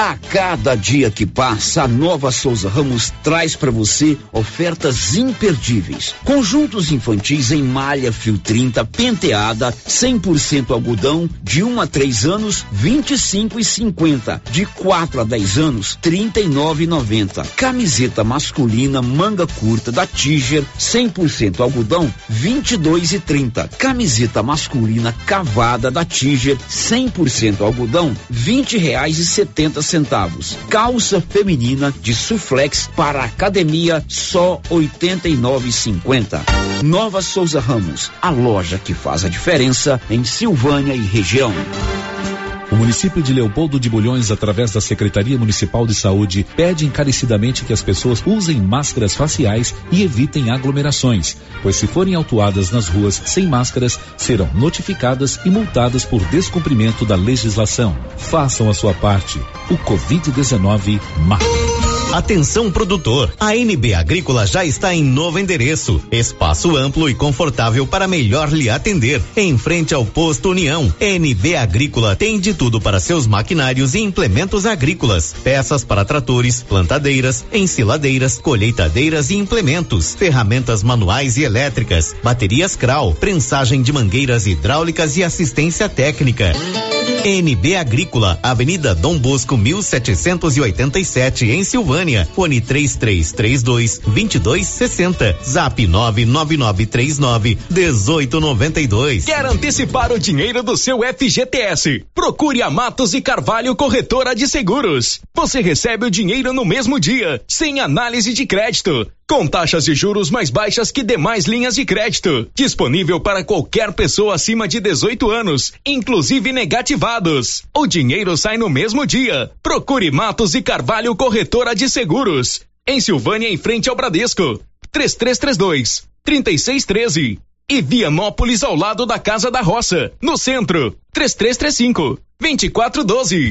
A cada dia que passa, a Nova Souza Ramos traz para você ofertas imperdíveis. Conjuntos infantis em malha fio 30 penteada, 100% algodão, de 1 um a 3 anos, 25 e 50. De 4 a 10 anos, 39 e 90. Camiseta masculina manga curta da Tiger, 100% algodão, 22 e 30. Camiseta masculina cavada da Tiger, 100% algodão, 20 reais e 70 centavos. Calça feminina de suflex para academia só 89,50. Nova Souza Ramos, a loja que faz a diferença em Silvânia e região. O município de Leopoldo de Bulhões, através da Secretaria Municipal de Saúde, pede encarecidamente que as pessoas usem máscaras faciais e evitem aglomerações, pois se forem autuadas nas ruas sem máscaras, serão notificadas e multadas por descumprimento da legislação. Façam a sua parte. O Covid-19 mata. Atenção produtor, a NB Agrícola já está em novo endereço, espaço amplo e confortável para melhor lhe atender, em frente ao posto União. NB Agrícola tem de tudo para seus maquinários e implementos agrícolas, peças para tratores, plantadeiras, ensiladeiras, colheitadeiras e implementos, ferramentas manuais e elétricas, baterias Kral, prensagem de mangueiras hidráulicas e assistência técnica. NB Agrícola, Avenida Dom Bosco 1787 em Silvânia. Fone 3332 2260. Zap 99939 1892. Quer antecipar o dinheiro do seu FGTS? Procure a Matos e Carvalho Corretora de Seguros. Você recebe o dinheiro no mesmo dia, sem análise de crédito com taxas de juros mais baixas que demais linhas de crédito. Disponível para qualquer pessoa acima de 18 anos, inclusive negativados. O dinheiro sai no mesmo dia. Procure Matos e Carvalho Corretora de Seguros. Em Silvânia, em frente ao Bradesco. 3332 3613. E Vianópolis ao lado da Casa da Roça, no centro. 3335 2412.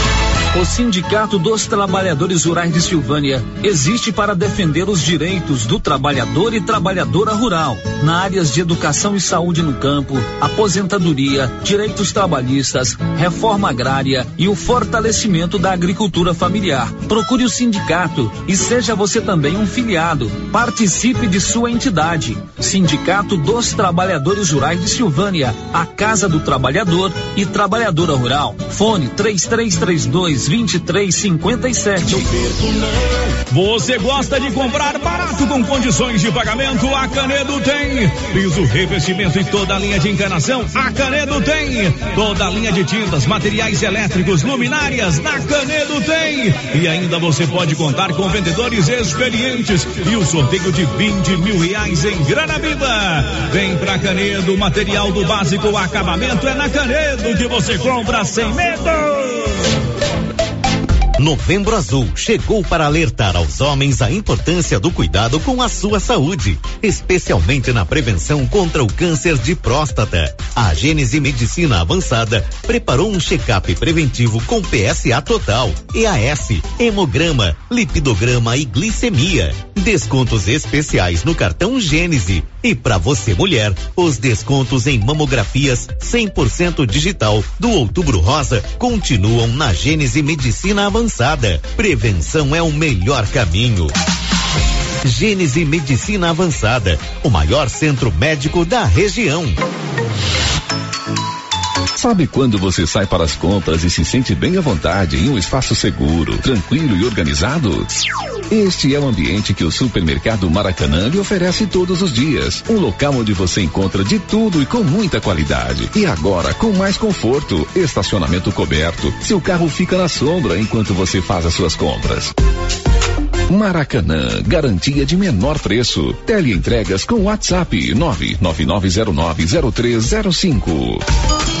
O Sindicato dos Trabalhadores Rurais de Silvânia existe para defender os direitos do trabalhador e trabalhadora rural, na áreas de educação e saúde no campo, aposentadoria, direitos trabalhistas, reforma agrária e o fortalecimento da agricultura familiar. Procure o sindicato e seja você também um filiado. Participe de sua entidade. Sindicato dos Trabalhadores Rurais de Silvânia, a Casa do Trabalhador e Trabalhadora Rural. Fone 3332 2357. Você gosta de comprar barato com condições de pagamento? A Canedo tem. Piso, revestimento e toda a linha de encanação? A Canedo tem. Toda a linha de tintas, materiais elétricos, luminárias? Na Canedo tem. E ainda você pode contar com vendedores experientes e o sorteio de 20 mil reais em grana viva. Vem pra Canedo, material do básico, acabamento é na Canedo que você compra sem medo. Novembro Azul chegou para alertar aos homens a importância do cuidado com a sua saúde, especialmente na prevenção contra o câncer de próstata. A Gênese Medicina Avançada preparou um check-up preventivo com PSA total, EAS, hemograma, lipidograma e glicemia. Descontos especiais no cartão Gênese. E para você mulher, os descontos em mamografias 100% digital do Outubro Rosa continuam na Gênese Medicina Avançada. Prevenção é o melhor caminho. Gênese Medicina Avançada, o maior centro médico da região. Sabe quando você sai para as compras e se sente bem à vontade em um espaço seguro, tranquilo e organizado? Este é o ambiente que o supermercado Maracanã lhe oferece todos os dias. Um local onde você encontra de tudo e com muita qualidade. E agora com mais conforto, estacionamento coberto. Seu carro fica na sombra enquanto você faz as suas compras. Maracanã, garantia de menor preço. Teleentregas com WhatsApp 999090305.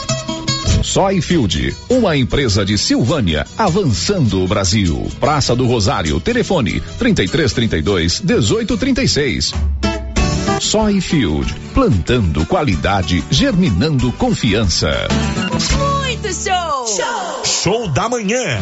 Soyfield, uma empresa de Silvânia, avançando o Brasil. Praça do Rosário, telefone 3332 1836. Soyfield, plantando qualidade, germinando confiança. Muito show! Show, show da manhã.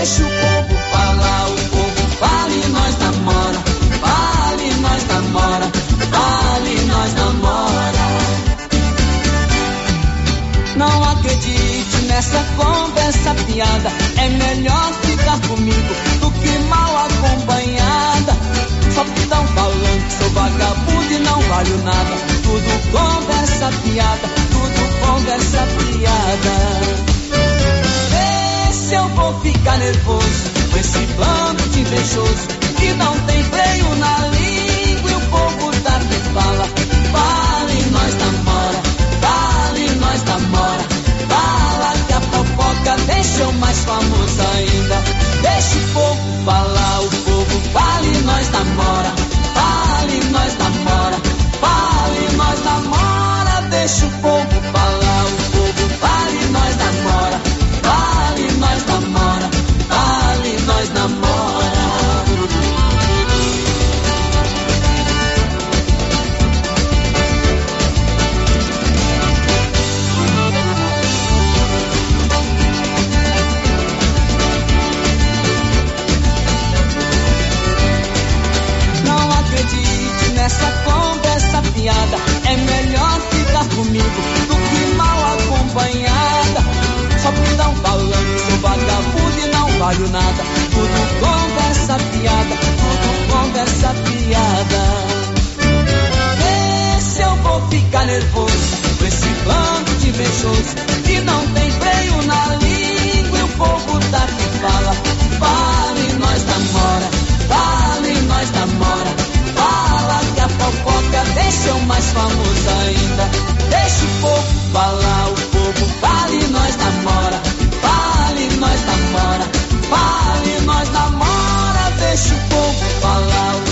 Deixa o povo falar, o povo fala e nós namora. Fala e nós namora, fala e nós namora. Não acredite nessa conversa piada. É melhor ficar comigo do que mal acompanhada. Só tão falando que sou vagabundo e não valho nada. Tudo conversa piada, tudo conversa piada se eu vou ficar nervoso com esse bando de invejoso que não tem freio na língua e o povo da me fala. Fala e nós namora, fala e nós namora. Fala que a fofoca deixa eu mais famoso ainda. Deixa o povo falar, o povo fala e nós namora. Fala e nós namora, fala e nós namora. Deixa o povo nessa conversa piada. É melhor ficar comigo do que mal acompanhada. Só me dão falando que sou vagabundo e não valho nada. Tudo conversa piada, tudo conversa piada. Vê se eu vou ficar nervoso com esse bando de invejoso que não tem freio na língua e o povo tá que fala. Vale, nós namora, vale, nós namora. Eu mais famoso ainda. Deixa o povo falar, o povo fala e nós namora. Fala e nós namora. Fala e nós namora. Deixa o povo falar, o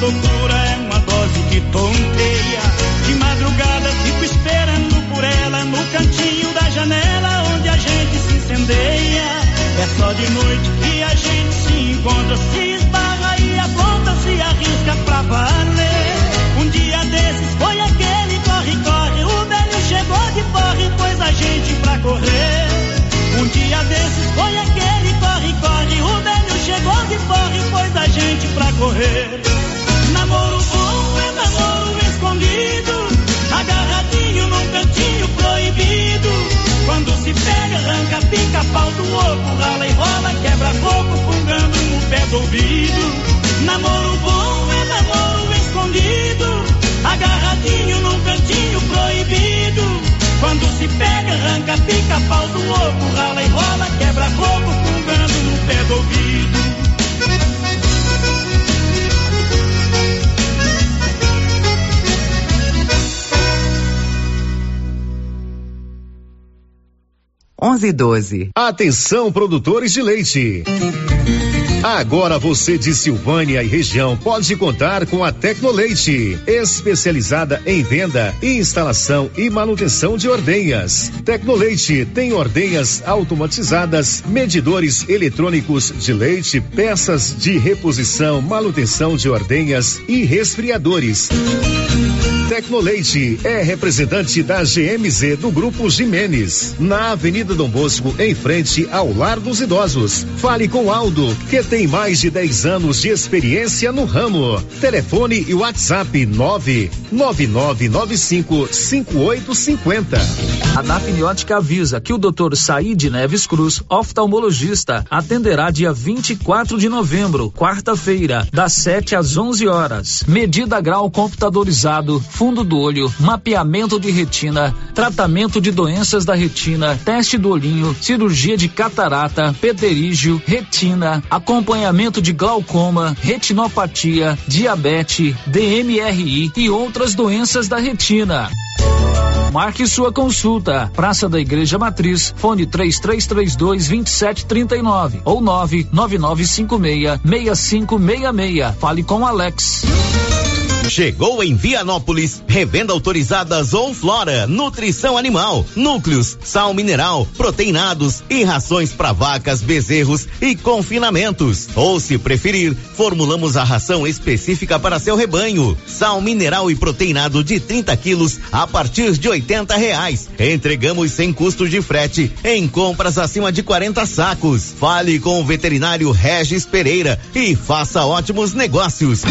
loucura, é uma dose de tonteia. De madrugada fico esperando por ela no cantinho da janela onde a gente se incendeia. É só de noite que a gente se encontra, se esbarra e a ponta se arrisca pra valer. Um dia desses foi aquele corre-corre, o velho chegou de porre, pôs a gente pra correr. Um dia desses foi aquele corre-corre, o velho chegou de porre, pôs a gente pra correr. Escondido, agarradinho num cantinho proibido. Quando se pega, arranca, pica pau do ovo, rala e rola, quebra coco, fungando no pé do ouvido. Namoro bom é namoro escondido, agarradinho num cantinho proibido. Quando se pega, arranca, pica pau do ovo, rala e rola, quebra coco, fungando no pé do ouvido. Onze e doze. Atenção, produtores de leite. Agora você de Silvânia e região pode contar com a Tecnoleite, especializada em venda, instalação e manutenção de ordenhas. Tecnoleite tem ordenhas automatizadas, medidores eletrônicos de leite, peças de reposição, manutenção de ordenhas e resfriadores. Tecnoleite é representante da GMZ do Grupo Jimenez, na Avenida Dom Bosco, em frente ao Lar dos Idosos. Fale com Aldo, que tem mais de 10 anos de experiência no ramo. Telefone e WhatsApp 999955850. A Dafniótica avisa que o Dr. Said Neves Cruz, oftalmologista, atenderá dia 24 de novembro, quarta-feira, das 7 às 11 horas. Medida grau computadorizado, fundo do olho, mapeamento de retina, tratamento de doenças da retina, teste do olhinho, cirurgia de catarata, pterígio, retina, acompanhamento de glaucoma, retinopatia, diabetes, DMRI e outras doenças da retina. Marque sua consulta. Praça da Igreja Matriz, fone 3332 2739 ou 99956 6566. Fale com Alex. Chegou em Vianópolis, revenda autorizada Zou Flora, nutrição animal, núcleos, sal mineral, proteinados e rações para vacas, bezerros e confinamentos. Ou se preferir, formulamos a ração específica para seu rebanho. Sal mineral e proteinado de 30 quilos a partir de 80 reais. Entregamos sem custo de frete em compras acima de 40 sacos. Fale com o veterinário Regis Pereira e faça ótimos negócios.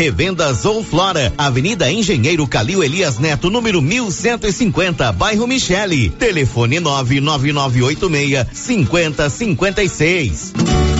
Revenda Zou Flora, Avenida Engenheiro Calil Elias Neto, número 1150, bairro Michele. Telefone 99986 5056.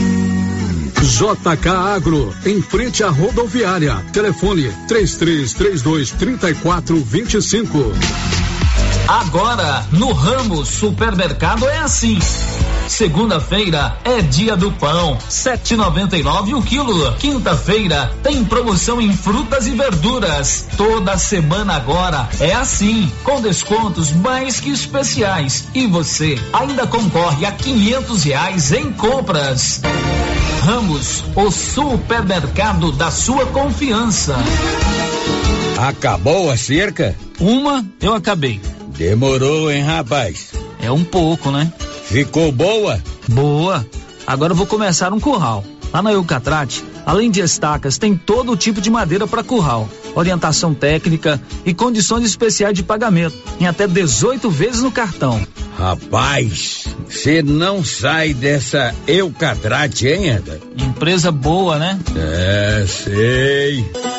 JK Agro, em frente à rodoviária. Telefone 3332 3425. Agora, no ramo supermercado é assim. Segunda-feira é dia do pão, 7,99 o quilo. Quinta-feira tem promoção em frutas e verduras. Toda semana agora é assim, com descontos mais que especiais. E você ainda concorre a quinhentos reais em compras. Ramos, o supermercado da sua confiança. Acabou a cerca? Uma eu acabei. Demorou, hein, rapaz? É um pouco, né? Ficou boa? Boa. Agora eu vou começar um curral. Lá na Eucatrate, além de estacas, tem todo tipo de madeira para curral, orientação técnica e condições especiais de pagamento, em até 18 vezes no cartão. Rapaz, você não sai dessa Eucatrate, hein, Eda? Empresa boa, né? É, sei.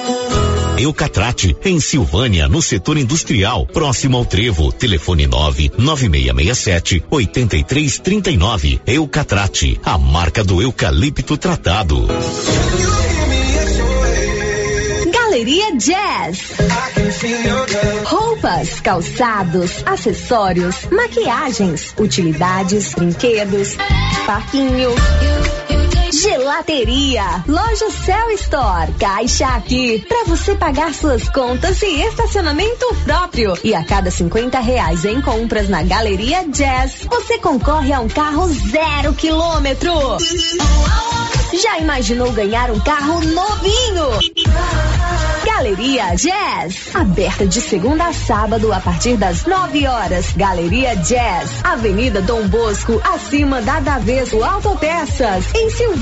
Eucatrate, em Silvânia, no setor industrial, próximo ao Trevo. Telefone 9 9667 8339. Eucatrate, a marca do eucalipto tratado. Galeria Jazz. Roupas, calçados, acessórios, maquiagens, utilidades, brinquedos, parquinho. Gelateria, Loja Cell Store, Caixa Aqui, para você pagar suas contas e estacionamento próprio. E a cada 50 reais em compras na Galeria Jazz, você concorre a um carro zero quilômetro. Já imaginou ganhar um carro novinho? Galeria Jazz, aberta de segunda a sábado a partir das 9 horas. Galeria Jazz, Avenida Dom Bosco, acima da Daveso Autopeças, em Silvânia.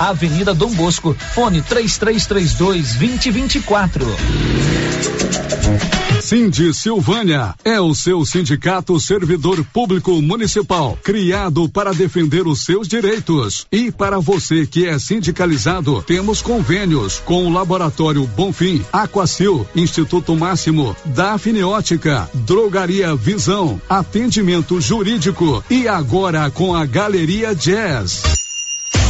Avenida Dom Bosco, fone 3332 2024. Cindy Silvânia é o seu sindicato servidor público municipal, criado para defender os seus direitos. E para você que é sindicalizado, temos convênios com o Laboratório Bonfim, Aquacil, Instituto Máximo, Dafniótica, Drogaria Visão, Atendimento Jurídico e agora com a Galeria Jazz.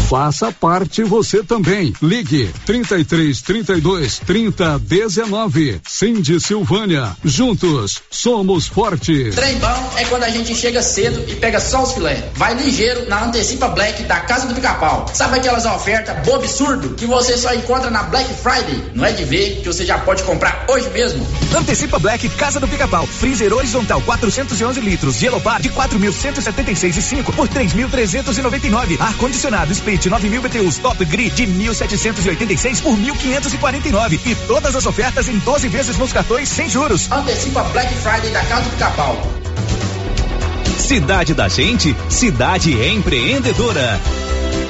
Faça parte você também. Ligue 33 32 30 19. Cindy Silvânia. Juntos somos fortes. Trem bom é quando a gente chega cedo e pega só os filé. Vai ligeiro na Antecipa Black da Casa do Pica-Pau. Sabe aquelas ofertas bobo absurdo que você só encontra na Black Friday? Não é de ver que você já pode comprar hoje mesmo. Antecipa Black Casa do Pica-Pau. Freezer horizontal 411 litros. Gelopar de 4.176,5 por 3.399. Ar condicionado Split 9000 BTUs Top Grid de 1.786 por 1.549 e todas as ofertas em 12 vezes nos cartões sem juros. Antecipa Black Friday da Casa do Pica-Pau. Cidade da Gente, cidade empreendedora.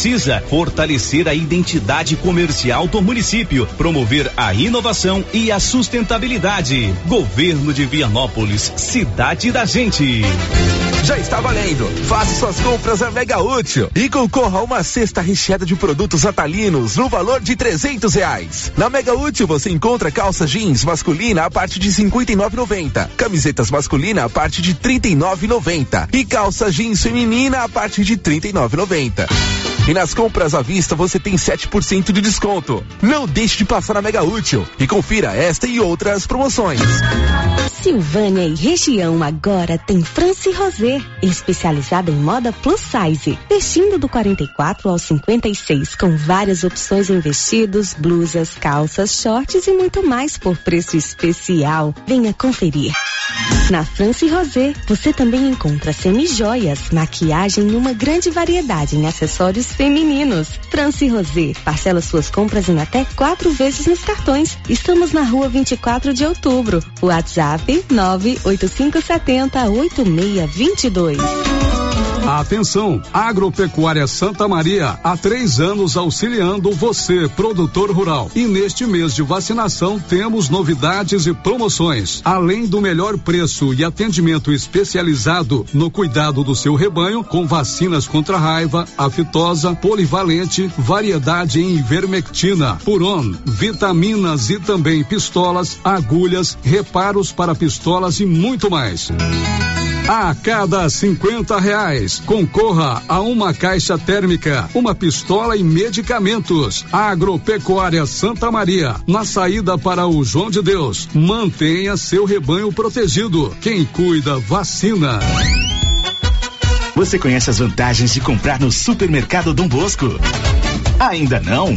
precisa fortalecer a identidade comercial do município, promover a inovação e a sustentabilidade. Governo de Vianópolis, cidade da gente. Já está valendo. Faça suas compras a Mega Útil e concorra a uma cesta recheada de produtos atalinos no valor de trezentos reais. Na Mega Útil você encontra calça jeans masculina a partir de cinquenta e nove noventa, camisetas masculina a partir de trinta e nove noventa e calça jeans feminina a partir de trinta e nove noventa. E nas compras à vista você tem 7% de desconto. Não deixe de passar na Mega Útil e confira esta e outras promoções. Silvânia e região agora tem France Rosé, especializada em moda plus size, vestindo do 44 ao 56, com várias opções em vestidos, blusas, calças, shorts e muito mais por preço especial. Venha conferir. Na France Rosé, você também encontra semijoias, maquiagem e uma grande variedade em acessórios femininos. France Rosé, parcela suas compras em até quatro vezes nos cartões. Estamos na rua 24 de outubro. WhatsApp 98570 8622. Atenção, Agropecuária Santa Maria, há três anos auxiliando você, produtor rural. E neste mês de vacinação temos novidades e promoções. Além do melhor preço e atendimento especializado no cuidado do seu rebanho, com vacinas contra raiva, aftosa, polivalente, variedade em ivermectina, puron, vitaminas e também pistolas, agulhas, reparos para pistolas e muito mais. A cada 50 reais, concorra a uma caixa térmica, uma pistola e medicamentos. Agropecuária Santa Maria, na saída para o João de Deus. Mantenha seu rebanho protegido. Quem cuida, vacina. Você conhece as vantagens de comprar no supermercado Dom Bosco? Ainda não?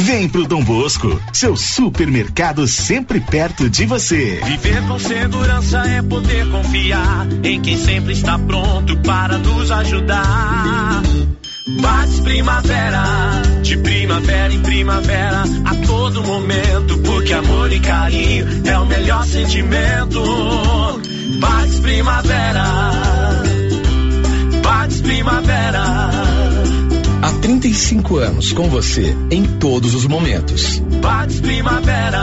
Vem pro Dom Bosco, seu supermercado sempre perto de você. Viver com segurança é poder confiar em quem sempre está pronto para nos ajudar. Bates Primavera, de primavera em primavera, a todo momento, porque amor e carinho é o melhor sentimento. Bates Primavera, Bates Primavera. Há 35 anos com você em todos os momentos. Bates Primavera.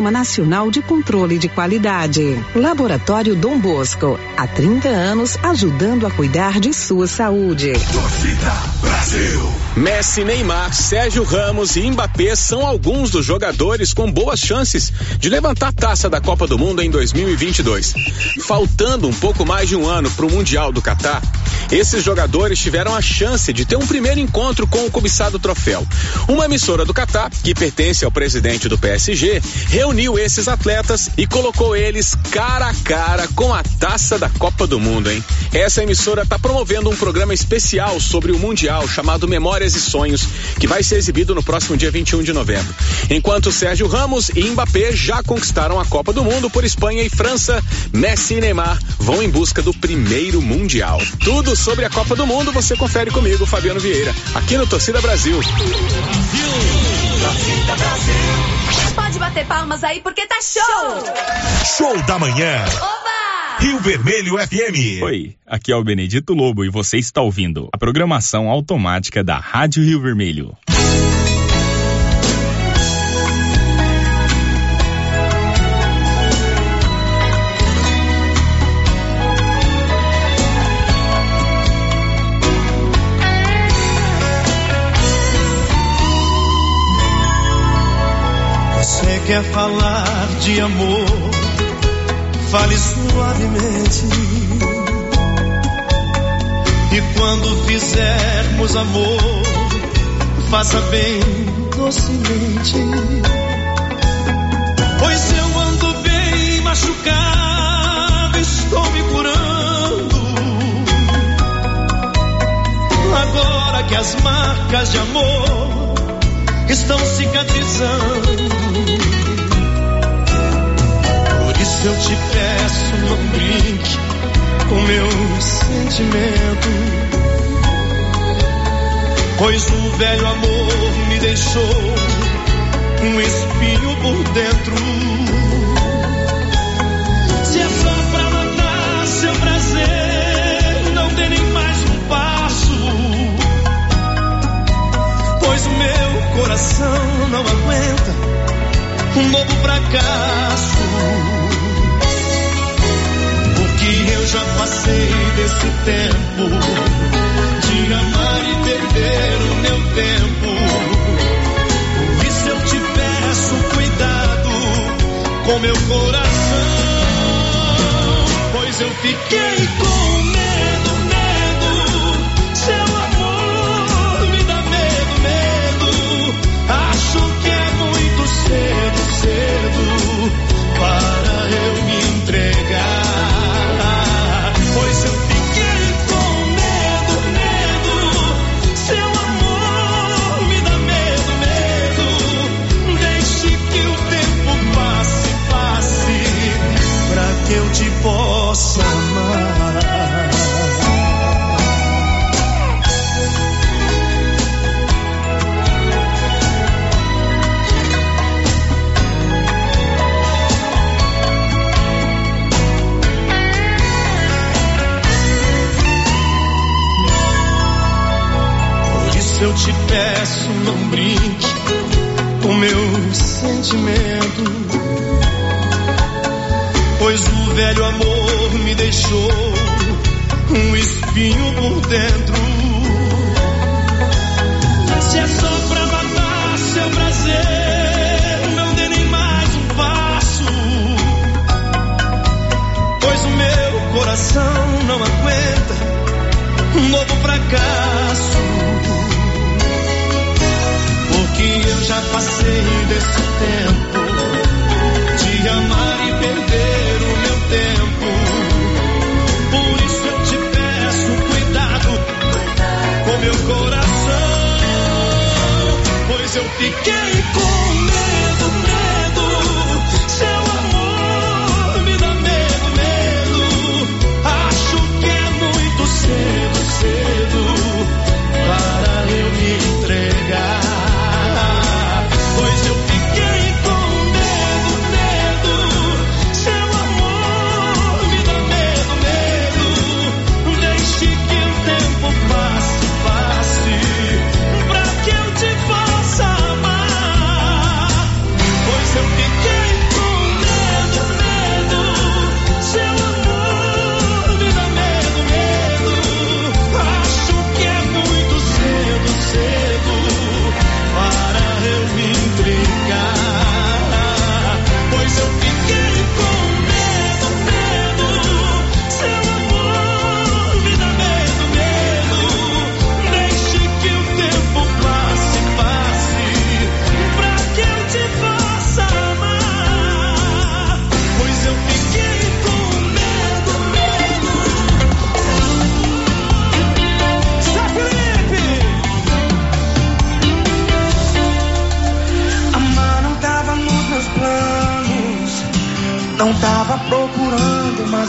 Nacional de Controle de Qualidade. Laboratório Dom Bosco, há 30 anos ajudando a cuidar de sua saúde. Brasil. Messi, Neymar, Sérgio Ramos e Mbappé são alguns dos jogadores com boas chances de levantar a taça da Copa do Mundo em 2022. Faltando um pouco mais de um ano para o Mundial do Catar, esses jogadores tiveram a chance de ter um primeiro encontro com o cobiçado troféu. Uma emissora do Catar, que pertence ao presidente do PSG, reuniu esses atletas e colocou eles cara a cara com a taça da Copa do Mundo, hein? Essa emissora está promovendo um programa especial sobre o Mundial chamado Memórias e Sonhos, que vai ser exibido no próximo dia 21 de novembro. Enquanto Sérgio Ramos e Mbappé já conquistaram a Copa do Mundo por Espanha e França, Messi e Neymar vão em busca do primeiro Mundial. Tudo sobre a Copa do Mundo você confere comigo, Fabiano Vieira, aqui no Torcida Brasil. Pode bater palmas aí porque tá show! Show da manhã. Oba! Rio Vermelho FM. Oi, aqui é o Benedito Lobo e você está ouvindo a programação automática da Rádio Rio Vermelho. Você quer falar de amor? Fale suavemente. E quando fizermos amor, faça bem docemente. Pois eu ando bem machucado, estou me curando. Agora que as marcas de amor estão cicatrizando. eu te peço, não brinque com meu sentimento. Pois o velho amor me deixou um espinho por dentro. Se é só pra matar seu prazer, não tem nem mais um passo. Pois o meu coração não aguenta um novo fracasso. já passei desse tempo de amar e perder o meu tempo. Por isso eu te peço cuidado com meu corpo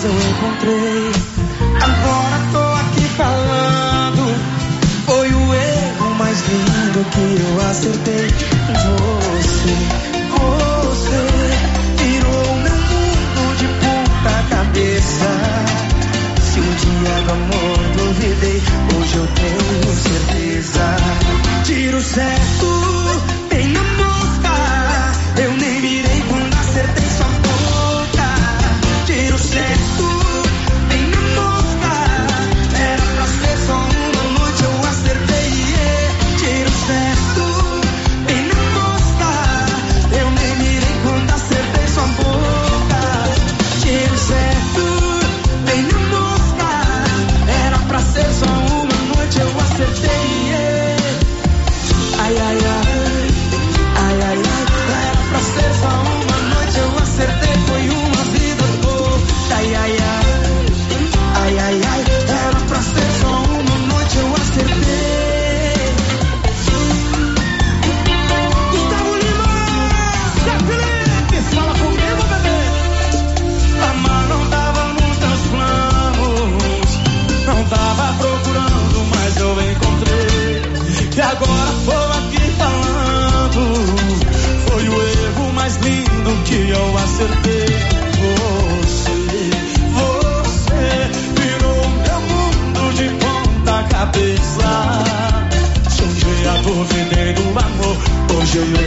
eu encontrei. Agora tô aqui falando. Foi o erro mais lindo que eu acertei. Você, você virou meu mundo de ponta cabeça. Se um dia do amor duvidei, hoje eu tenho certeza. Tiro certo. you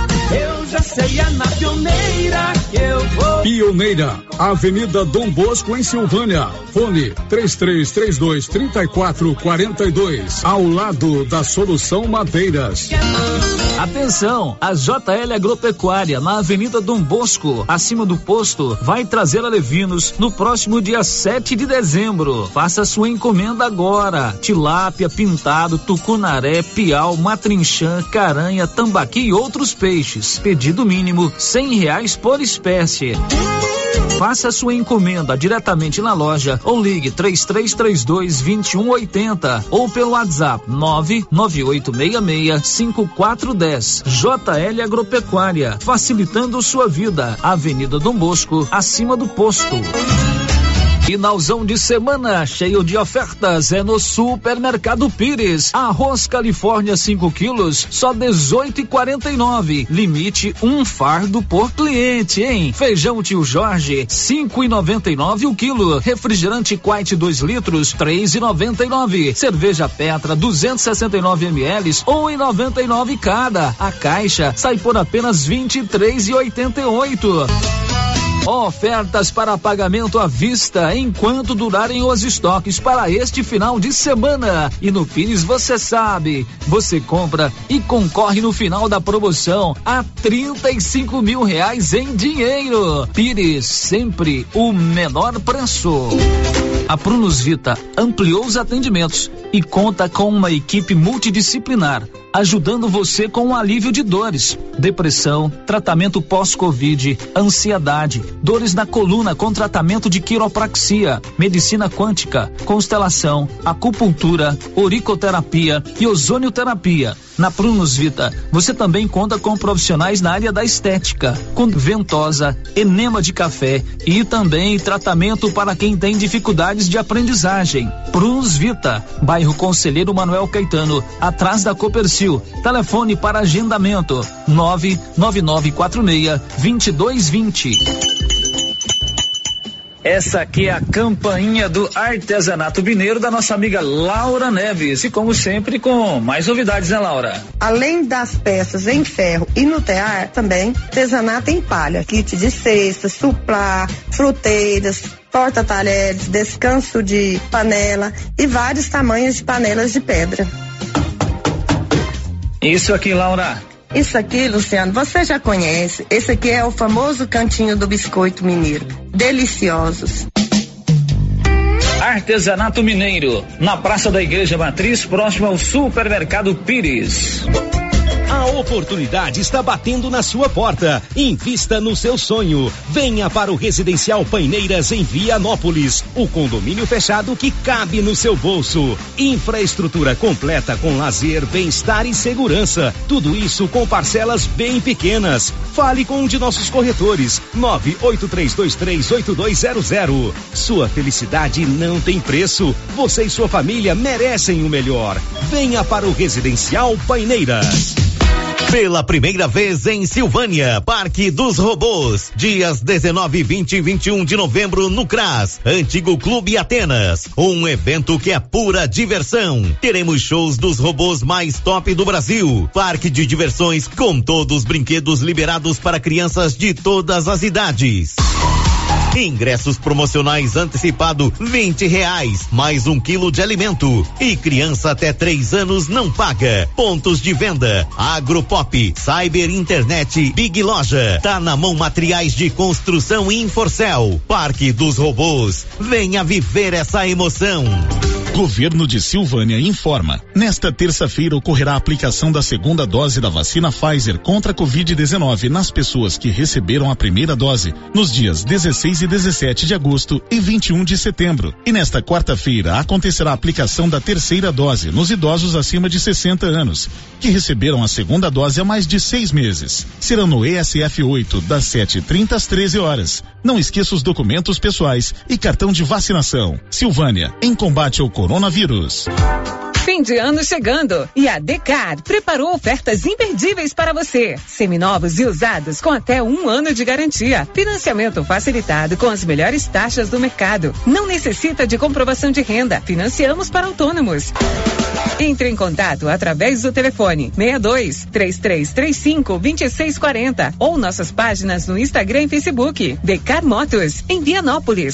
Eu já sei, é na pioneira que eu vou. Pioneira, Avenida Dom Bosco, em Silvânia. Fone 3332 3442. Ao lado da Solução Madeiras. Atenção, a JL Agropecuária na Avenida Dom Bosco, acima do posto, vai trazer alevinos no próximo dia 7 de dezembro. Faça sua encomenda agora. Tilápia, pintado, tucunaré, piau, matrinchã, caranha, tambaqui e outros peixes. Pedido mínimo cem reais por espécie. Faça sua encomenda diretamente na loja ou ligue 3332 2180 ou pelo WhatsApp 99866 5410. JL Agropecuária, facilitando sua vida. Avenida Dom Bosco, acima do posto. Finalzão de semana, cheio de ofertas, é no Supermercado Pires. Arroz Califórnia 5 quilos, só 18,49. Limite um fardo por cliente, hein? Feijão Tio Jorge, 5,99 o quilo. Refrigerante Quite 2 litros, 3,99. Cerveja Petra 269 ml, 1,99 cada. A caixa sai por apenas 23,88. Ofertas para pagamento à vista enquanto durarem os estoques para este final de semana. E no Pires você sabe, você compra e concorre no final da promoção a 35 mil reais em dinheiro. Pires, sempre o menor preço. A Prunus Vita ampliou os atendimentos e conta com uma equipe multidisciplinar, ajudando você com o alívio de dores, depressão, tratamento pós-Covid, ansiedade, dores na coluna com tratamento de quiropraxia, medicina quântica, constelação, acupuntura, oricoterapia e ozonioterapia. Na Prunus Vita, você também conta com profissionais na área da estética, com ventosa, enema de café e também tratamento para quem tem dificuldades de aprendizagem. Prunus Vita, bairro Conselheiro Manuel Caetano, atrás da Copercil. Telefone para agendamento: 99946 2220. Essa aqui é a campainha do artesanato mineiro da nossa amiga Laura Neves. E como sempre, com mais novidades, né, Laura? Além das peças em ferro e no tear, também artesanato em palha, kit de cestas, suplá, fruteiras, porta-talheres, descanso de panela e vários tamanhos de panelas de pedra. Isso aqui, Laura. Isso aqui, Luciano, você já conhece. Esse aqui é o famoso cantinho do biscoito mineiro. Deliciosos. Artesanato Mineiro, na Praça da Igreja Matriz, próximo ao Supermercado Pires. A oportunidade está batendo na sua porta. Invista no seu sonho. Venha para o Residencial Paineiras em Vianópolis. O condomínio fechado que cabe no seu bolso. Infraestrutura completa com lazer, bem-estar e segurança. Tudo isso com parcelas bem pequenas. Fale com um de nossos corretores. 983238200. Sua felicidade não tem preço. Você e sua família merecem o melhor. Venha para o Residencial Paineiras. Pela primeira vez em Silvânia, Parque dos Robôs, dias 19, 20 e 21 de novembro no CRAS, Antigo Clube Atenas. Um evento que é pura diversão. Teremos shows dos robôs mais top do Brasil. Parque de diversões com todos os brinquedos liberados para crianças de todas as idades. Ingressos promocionais antecipado vinte reais, mais um quilo de alimento. E criança até três anos não paga. Pontos de venda: Agropop, Cyber Internet, Big Loja. Tá na mão materiais de construção e Inforcel. Parque dos Robôs. Venha viver essa emoção. Governo de Silvânia informa. Nesta terça-feira ocorrerá a aplicação da segunda dose da vacina Pfizer contra a Covid-19 nas pessoas que receberam a primeira dose nos dias 16 e 17 de agosto e 21 de setembro. E nesta quarta-feira acontecerá a aplicação da terceira dose nos idosos acima de 60 anos, que receberam a segunda dose há mais de seis meses. Será no ESF 8, das 7h30 às 13 horas. Não esqueça os documentos pessoais e cartão de vacinação. Silvânia, em combate ao coronavírus. Fim de ano chegando e a Decar preparou ofertas imperdíveis para você. Seminovos e usados com até um ano de garantia. Financiamento facilitado com as melhores taxas do mercado. Não necessita de comprovação de renda. Financiamos para autônomos. Entre em contato através do telefone 62 3335 2640 ou nossas páginas no Instagram e Facebook. Decar Motos, em Vianópolis.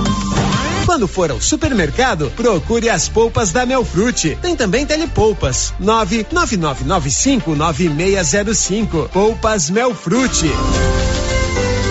Quando for ao supermercado, procure as polpas da Melfrute. Tem também telepolpas. 999959605. Polpas Melfrute.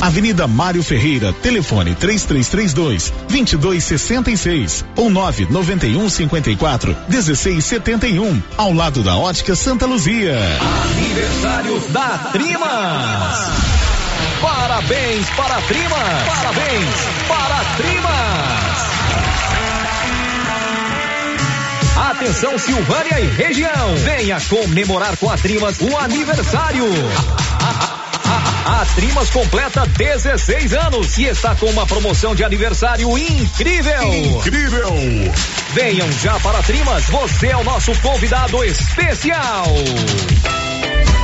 Avenida Mário Ferreira, telefone 3332 2266 ou 991 54 1671, ao lado da Ótica Santa Luzia. Aniversário da Trimas. Parabéns para a Trimas. Parabéns para a Trimas. Atenção Silvânia e região. Venha comemorar com a Trimas o aniversário. A Trimas completa 16 anos e está com uma promoção de aniversário incrível. Incrível! Venham já para a Trimas, você é o nosso convidado especial.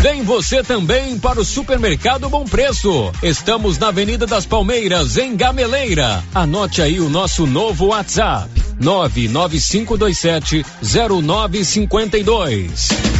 Vem você também para o Supermercado Bom Preço. Estamos na Avenida das Palmeiras, em Gameleira. Anote aí o nosso novo WhatsApp: 99527 0952.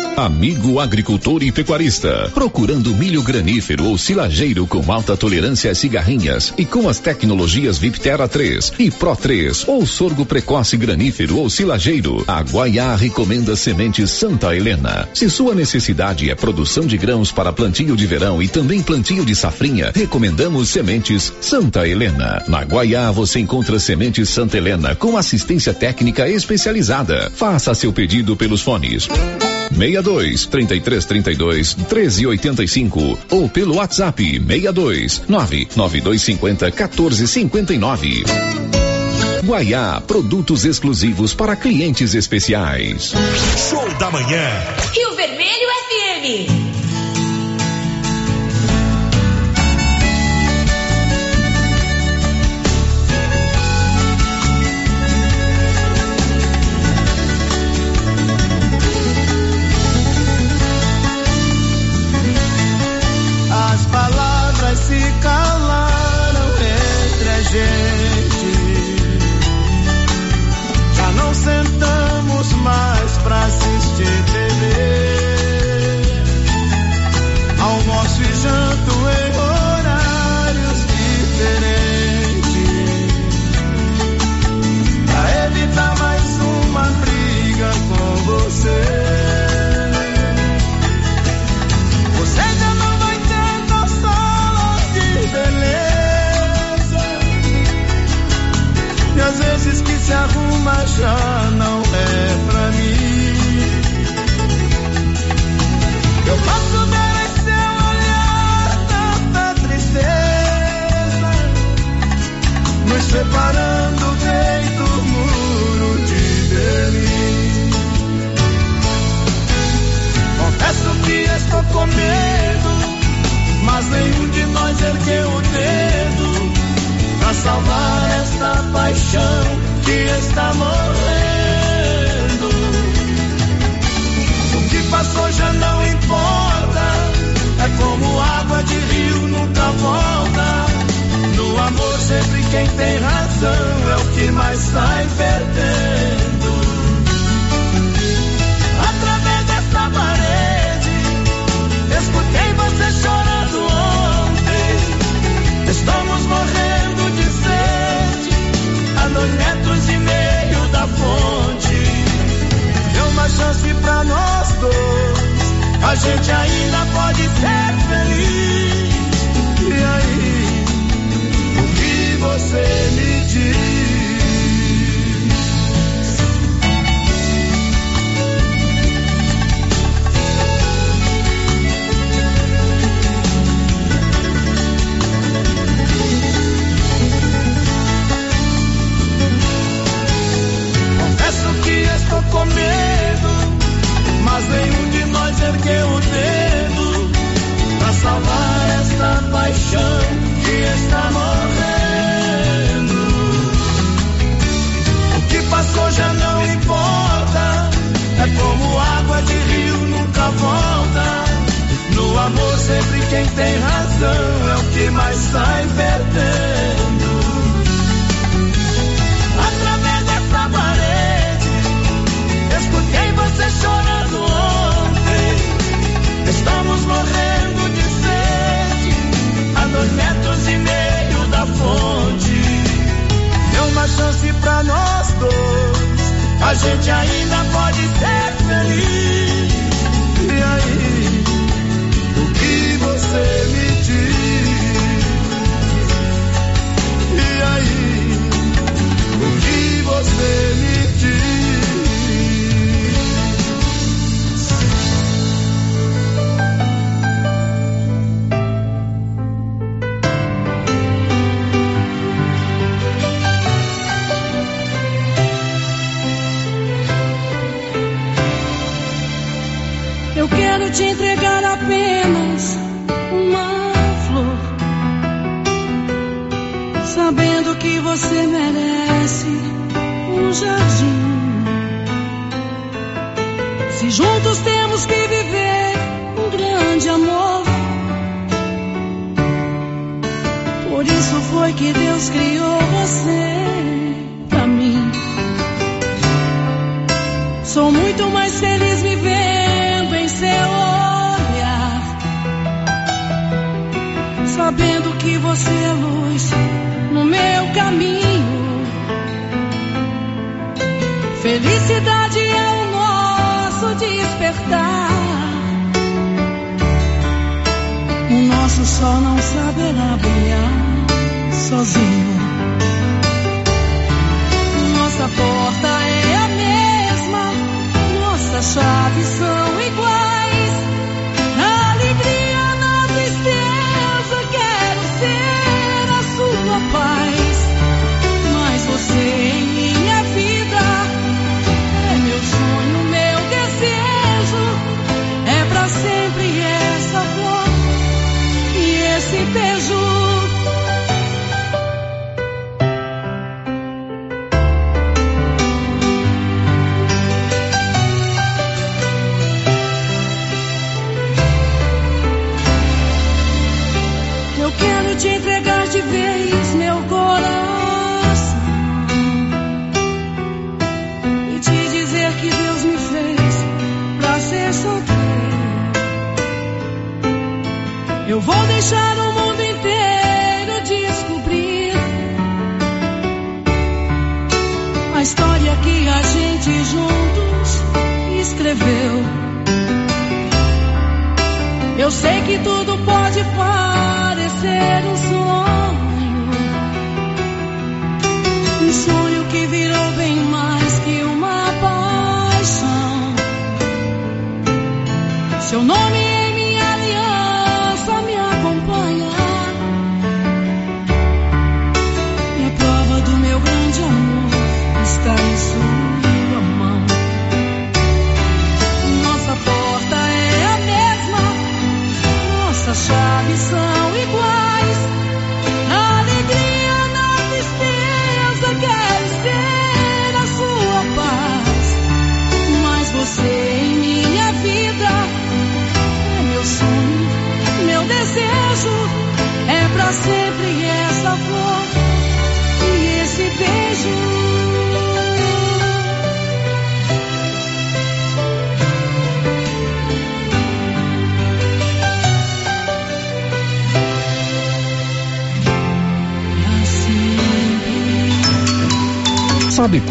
Amigo agricultor e pecuarista, procurando milho granífero ou silageiro com alta tolerância a cigarrinhas e com as tecnologias Viptera 3 e Pro 3 ou sorgo precoce granífero ou silageiro, a Guaiá recomenda sementes Santa Helena. Se sua necessidade é produção de grãos para plantio de verão e também plantio de safrinha, recomendamos sementes Santa Helena. Na Guaiá você encontra sementes Santa Helena com assistência técnica especializada. Faça seu pedido pelos fones 62 33 32 13 85 ou pelo WhatsApp 62 99250 14 59. Guaiá, produtos exclusivos para clientes especiais. Show da manhã. Rio Vermelho FM. já não é pra mim. Eu posso ver em seu olhar tanta tristeza, nos separando feito muro de Berlim. Confesso que estou com medo, mas nenhum de nós ergueu o dedo salvar esta paixão que está morrendo. O que passou já não importa, é como água de rio nunca volta. No amor, sempre quem tem razão é o que mais sai perdendo. dois metros e meio da fonte. Deu uma chance pra nós dois, a gente ainda pode ser feliz.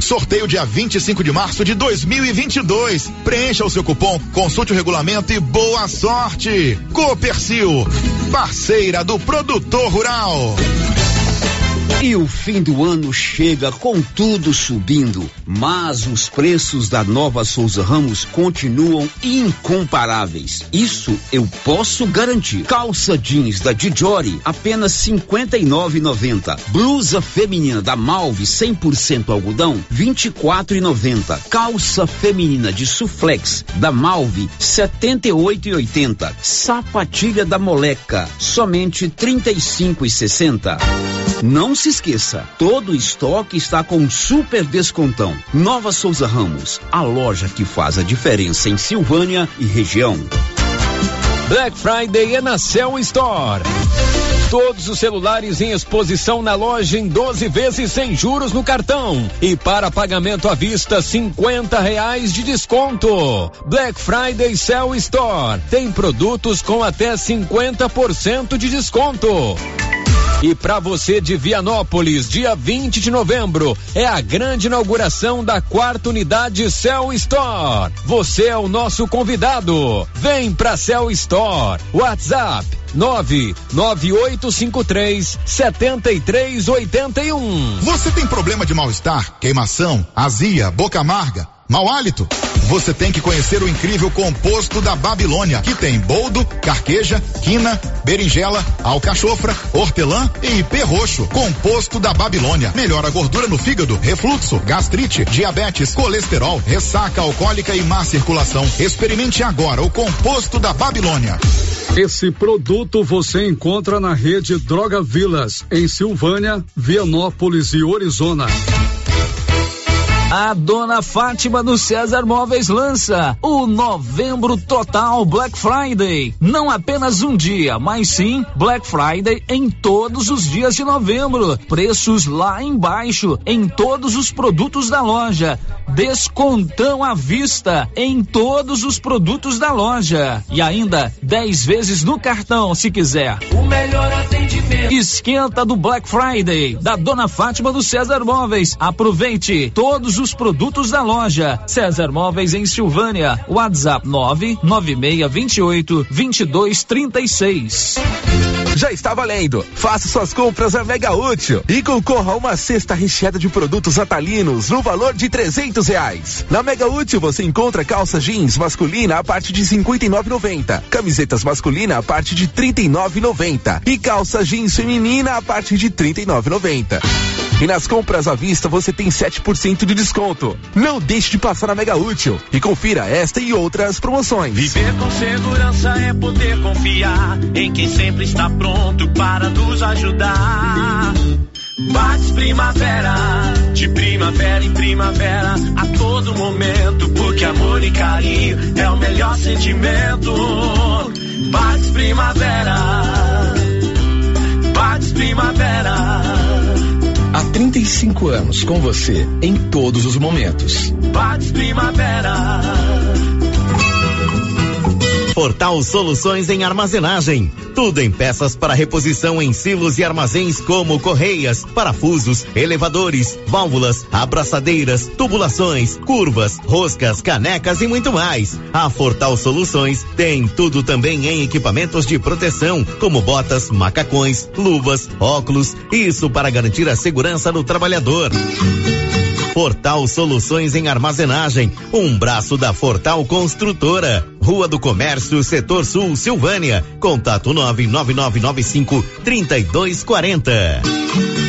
Sorteio dia 25 de março de 2022. Preencha o seu cupom, consulte o regulamento e boa sorte. Copercil, parceira do produtor rural. E o fim do ano chega com tudo subindo, mas os preços da Nova Souza Ramos continuam incomparáveis. Isso eu posso garantir. Calça jeans da Dijori apenas 59,90. Blusa feminina da Malve 100% algodão 24,90. Calça feminina de Suflex da Malve 78,80. Sapatilha da Moleca somente 35,60. Não se esqueça, todo estoque está com super descontão. Nova Souza Ramos, a loja que faz a diferença em Silvânia e região. Black Friday é na Cell Store. Todos os celulares em exposição na loja em 12 vezes sem juros no cartão. E para pagamento à vista, 50 reais de desconto. Black Friday Cell Store. Tem produtos com até 50% de desconto. E para você de Vianópolis, dia 20 de novembro, é a grande inauguração da quarta unidade Cell Store. Você é o nosso convidado. Vem pra Cell Store. WhatsApp 99853 7381. Você tem problema de mal-estar, queimação, azia, boca amarga? Mau hálito? Você tem que conhecer o incrível composto da Babilônia, que tem boldo, carqueja, quina, berinjela, alcachofra, hortelã e ipê roxo. Composto da Babilônia. Melhora a gordura no fígado, refluxo, gastrite, diabetes, colesterol, ressaca alcoólica e má circulação. Experimente agora o composto da Babilônia. Esse produto você encontra na rede Droga Vilas, em Silvânia, Vianópolis e Orizona. A dona Fátima do César Móveis lança o Novembro Total Black Friday. Não apenas um dia, mas sim Black Friday em todos os dias de novembro. Preços lá embaixo em todos os produtos da loja. Descontão à vista em todos os produtos da loja. E ainda 10 vezes no cartão, se quiser. O melhor atendimento. Esquenta do Black Friday da dona Fátima do César Móveis. Aproveite todos os produtos da loja. César Móveis em Silvânia. WhatsApp 99628 2236. Já está valendo. Faça suas compras a Mega Útil e concorra a uma cesta recheada de produtos natalinos no valor de trezentos reais. Na Mega Útil você encontra calça jeans masculina a partir de cinquenta e camisetas masculina a partir de trinta e e calça jeans feminina a partir de trinta e E nas compras à vista você tem 7% de desconto. Não deixe de passar na Mega Útil e confira esta e outras promoções. Viver com segurança é poder confiar em quem sempre está pronto para nos ajudar. Bates Primavera, de primavera em primavera, a todo momento, porque amor e carinho é o melhor sentimento. Bates Primavera, Bates Primavera. Há 35 anos com você em todos os momentos. Bates Primavera. Portal Soluções em Armazenagem. Tudo em peças para reposição em silos e armazéns como correias, parafusos, elevadores, válvulas, abraçadeiras, tubulações, curvas, roscas, canecas e muito mais. A Fortal Soluções tem tudo também em equipamentos de proteção, como botas, macacões, luvas, óculos, isso para garantir a segurança do trabalhador. Fortal Soluções em Armazenagem, um braço da Fortal Construtora. Rua do Comércio, Setor Sul, Silvânia. Contato 99995 3240.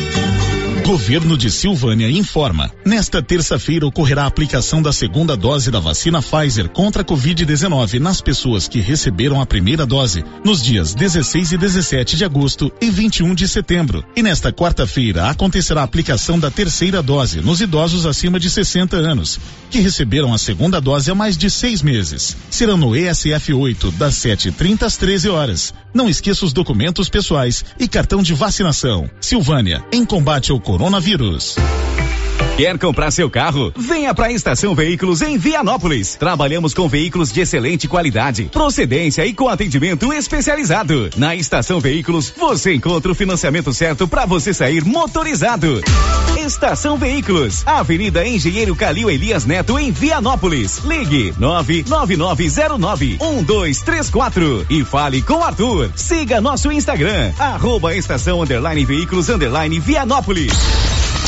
Governo de Silvânia informa. Nesta terça-feira ocorrerá a aplicação da segunda dose da vacina Pfizer contra a Covid-19 nas pessoas que receberam a primeira dose nos dias 16 e 17 de agosto e 21 de setembro. E nesta quarta-feira acontecerá a aplicação da terceira dose nos idosos acima de 60 anos, que receberam a segunda dose há mais de seis meses. Serão no ESF 8, das 7h30 às 13 horas. Não esqueça os documentos pessoais e cartão de vacinação. Silvânia, em combate ao coronavírus coronavírus. Quer comprar seu carro? Venha para a Estação Veículos em Vianópolis. Trabalhamos com veículos de excelente qualidade, procedência e com atendimento especializado. Na Estação Veículos, você encontra o financiamento certo para você sair motorizado. Estação Veículos, Avenida Engenheiro Calil Elias Neto em Vianópolis. Ligue 999091234 e fale com Arthur. Siga nosso Instagram, arroba estação veículos Vianópolis.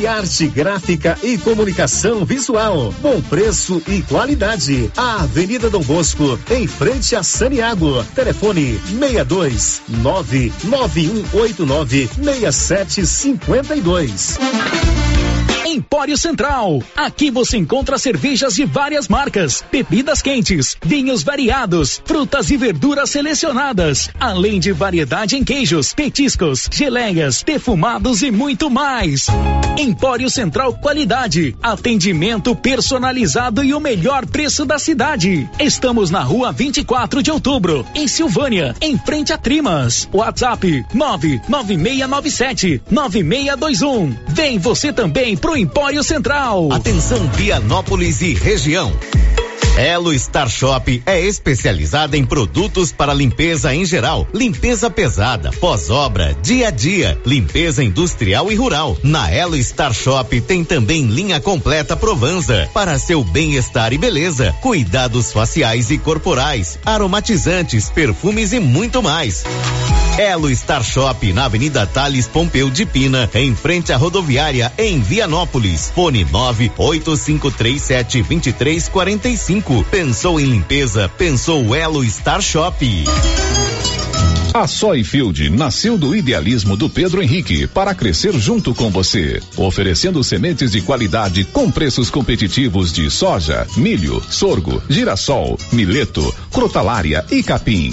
Criarte Gráfica e Comunicação Visual. Bom preço e qualidade. A Avenida Dom Bosco, em frente a Saniago. Telefone 62 99189 6752. Empório Central. Aqui você encontra cervejas de várias marcas, bebidas quentes, vinhos variados, frutas e verduras selecionadas, além de variedade em queijos, petiscos, geleias, defumados e muito mais. Empório Central qualidade, atendimento personalizado e o melhor preço da cidade. Estamos na rua 24 de outubro, em Silvânia, em frente a Trimas. WhatsApp 99697 9621. Vem você também pro Empório Central. Atenção Vianópolis e região. Elo Star Shop é especializada em produtos para limpeza em geral, limpeza pesada, pós-obra, dia a dia, limpeza industrial e rural. Na Elo Star Shop tem também linha completa Provanza para seu bem-estar e beleza, cuidados faciais e corporais, aromatizantes, perfumes e muito mais. Elo Star Shop na Avenida Thales Pompeu de Pina, em frente à rodoviária em Vianópolis. Fone 985372345. Pensou em limpeza? Pensou Elo Star Shop. A Soyfield nasceu do idealismo do Pedro Henrique para crescer junto com você, oferecendo sementes de qualidade com preços competitivos de soja, milho, sorgo, girassol, mileto, crotalária e capim.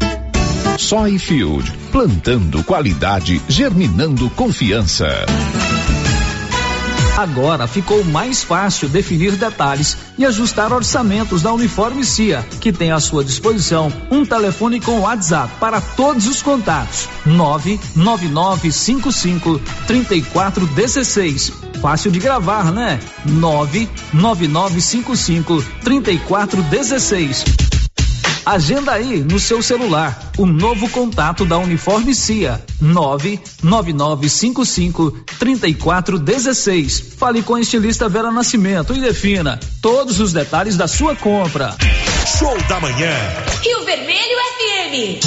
Soyfield, plantando qualidade, germinando confiança. Agora ficou mais fácil definir detalhes e ajustar orçamentos da Uniforme CIA, que tem à sua disposição um telefone com WhatsApp para todos os contatos: 99955 3416. Fácil de gravar, né? 99955 3416. Agenda aí no seu celular o novo contato da Uniforme CIA 99955 3416. Fale com a estilista Vera Nascimento e defina todos os detalhes da sua compra. Show da manhã. Rio Vermelho FM.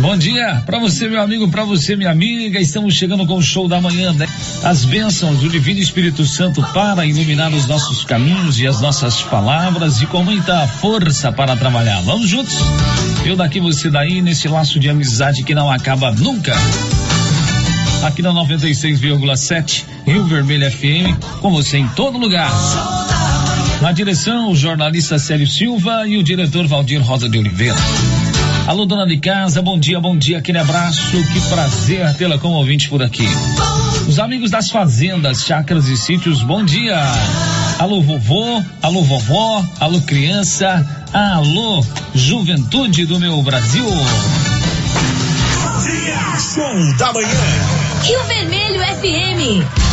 Bom dia para você, meu amigo, para você, minha amiga. Estamos chegando com o show da manhã. Né? As bênçãos do Divino Espírito Santo para iluminar os nossos caminhos e as nossas palavras e com muita força para trabalhar. Vamos juntos? Eu daqui, você daí, nesse laço de amizade que não acaba nunca. Aqui na 96,7 Rio Vermelho FM, com você em todo lugar. Na direção, o jornalista Célio Silva e o diretor Valdir Rosa de Oliveira. Alô, dona de casa, bom dia, bom dia, aquele abraço, que prazer tê-la como ouvinte por aqui. Os amigos das fazendas, chácaras e sítios, bom dia. Alô vovô, alô vovó, alô criança, alô juventude do meu Brasil. Show da manhã. Rio Vermelho FM.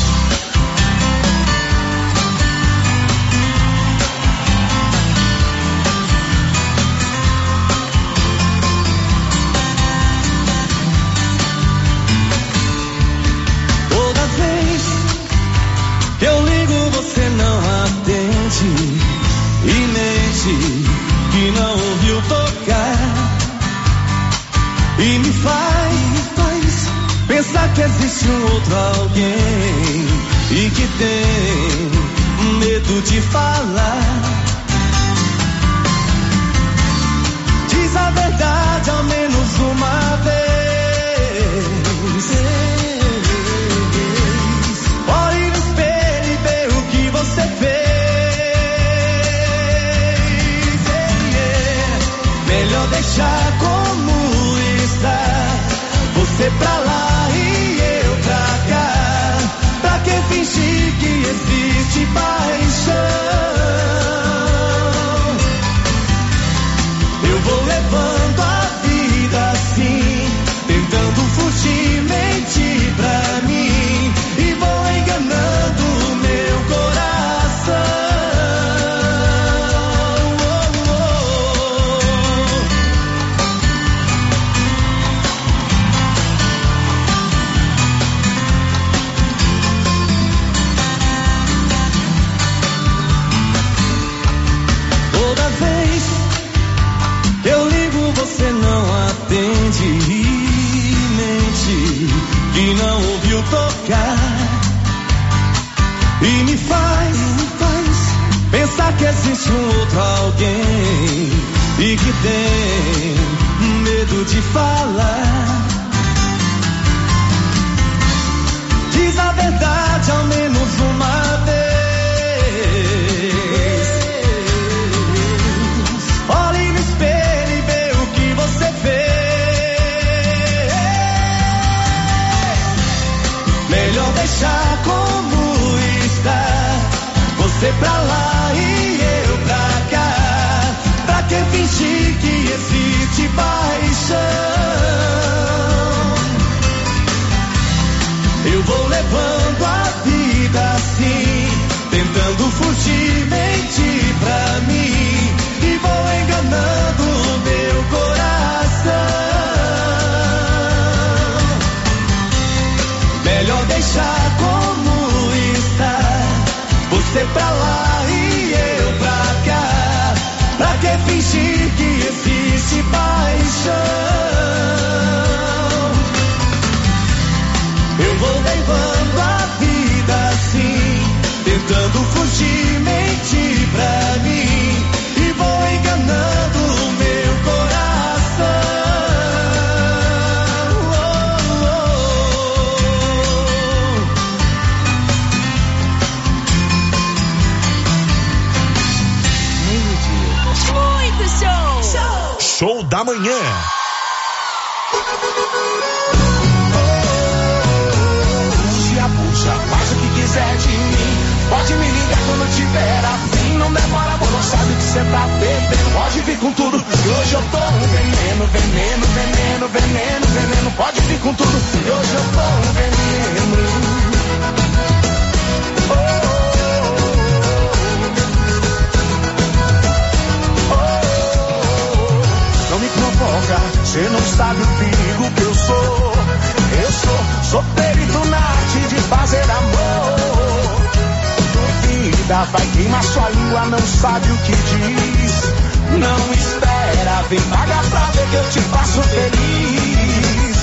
Que existe um outro alguém e que tem medo de falar. Diz a verdade ao menos uma vez. Olhe e vê o que você fez. Melhor deixar como está. Você pra lá fingir que existe paixão? Existe um outro alguém e que tem medo de falar. Diz a verdade ao menos uma vez. Olhe no espelho e vê o que você fez. Melhor deixar como está. Você pra lá fingir que existe paixão? Eu vou levando a vida assim, tentando fugir, não sabe o que cê tá bebendo. Pode vir com tudo, que hoje eu tô um veneno, veneno, veneno, veneno, veneno. Pode vir com tudo, que hoje eu tô um veneno. Não me provoca, cê não sabe o perigo que eu sou. Eu sou, sou perito na arte de fazer amor. Duvida, vai queimar sua língua, não sabe o que diz. Não espera, vem pagar pra ver que eu te faço feliz.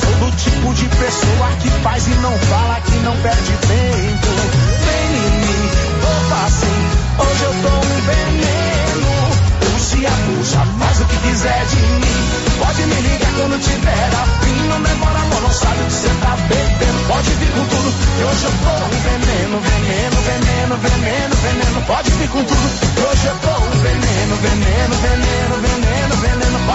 Sou do tipo de pessoa que faz e não fala, que não perde tempo. Vem em mim, vou assim, hoje eu tô um veneno. Abusa, faz o que quiser de mim. Pode me ligar quando tiver afim. Não demora, amor, não sabe o que cê tá bebendo. Pode vir com tudo, que hoje eu tô um veneno, veneno, veneno, veneno, veneno. Pode vir com tudo, que hoje eu tô um veneno, veneno, veneno, veneno, veneno.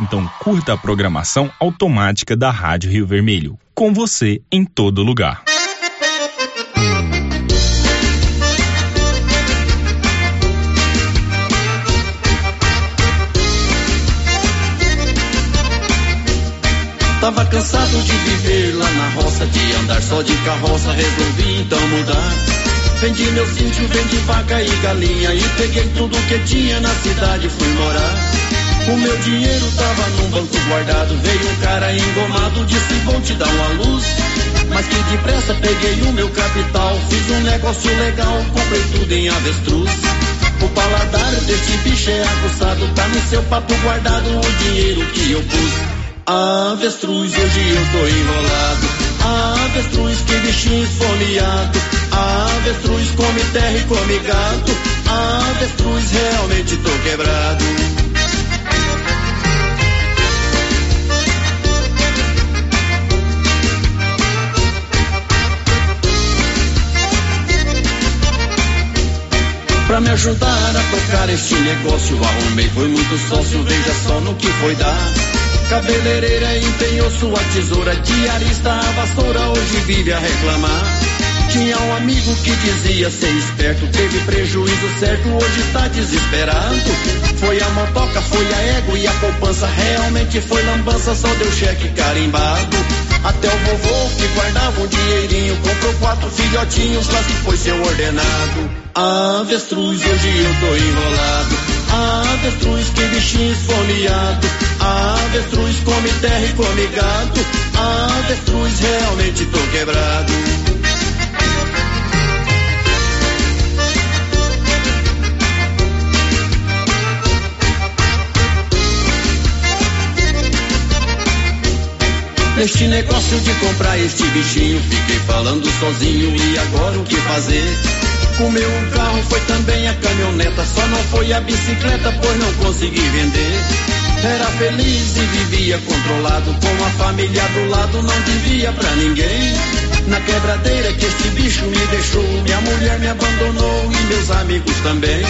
Então curta a programação automática da Rádio Rio Vermelho. Com você em todo lugar. Tava cansado de viver lá na roça, de andar só de carroça, resolvi então mudar. Vendi meu sítio, vendi vaca e galinha e peguei tudo que tinha na cidade, fui morar. O meu dinheiro tava num banco guardado, veio um cara engomado, disse vou te dar uma luz. Mas que depressa peguei o meu capital, fiz um negócio legal, comprei tudo em avestruz. O paladar deste bicho é aguçado, tá no seu papo guardado o dinheiro que eu pus. Avestruz, hoje eu tô enrolado. Avestruz, que bichinho esfomeado. Avestruz, come terra e come gato. Avestruz, realmente tô quebrado. Pra me ajudar a tocar este negócio, arrumei, foi muito sócio, veja só no que foi dar. Cabeleireira empenhou sua tesoura, diarista a vassoura, hoje vive a reclamar. Tinha um amigo que dizia ser esperto, teve prejuízo certo, hoje está desesperado. Foi a motoca, foi a égua e a poupança, realmente foi lambança, só deu cheque carimbado. Até o vovô que guardava um dinheirinho, comprou quatro filhotinhos, se foi seu ordenado. Avestruz, hoje eu tô enrolado. Avestruz, que bichinho esfomeado. Avestruz, come terra e come gato. Avestruz, realmente tô quebrado. Neste negócio de comprar este bichinho, fiquei falando sozinho e agora o que fazer? Comeu um carro, foi também a caminhoneta, só não foi a bicicleta, pois não consegui vender. Era feliz e vivia controlado, com a família do lado, não devia pra ninguém. Na quebradeira que este bicho me deixou, minha mulher me abandonou e meus amigos também.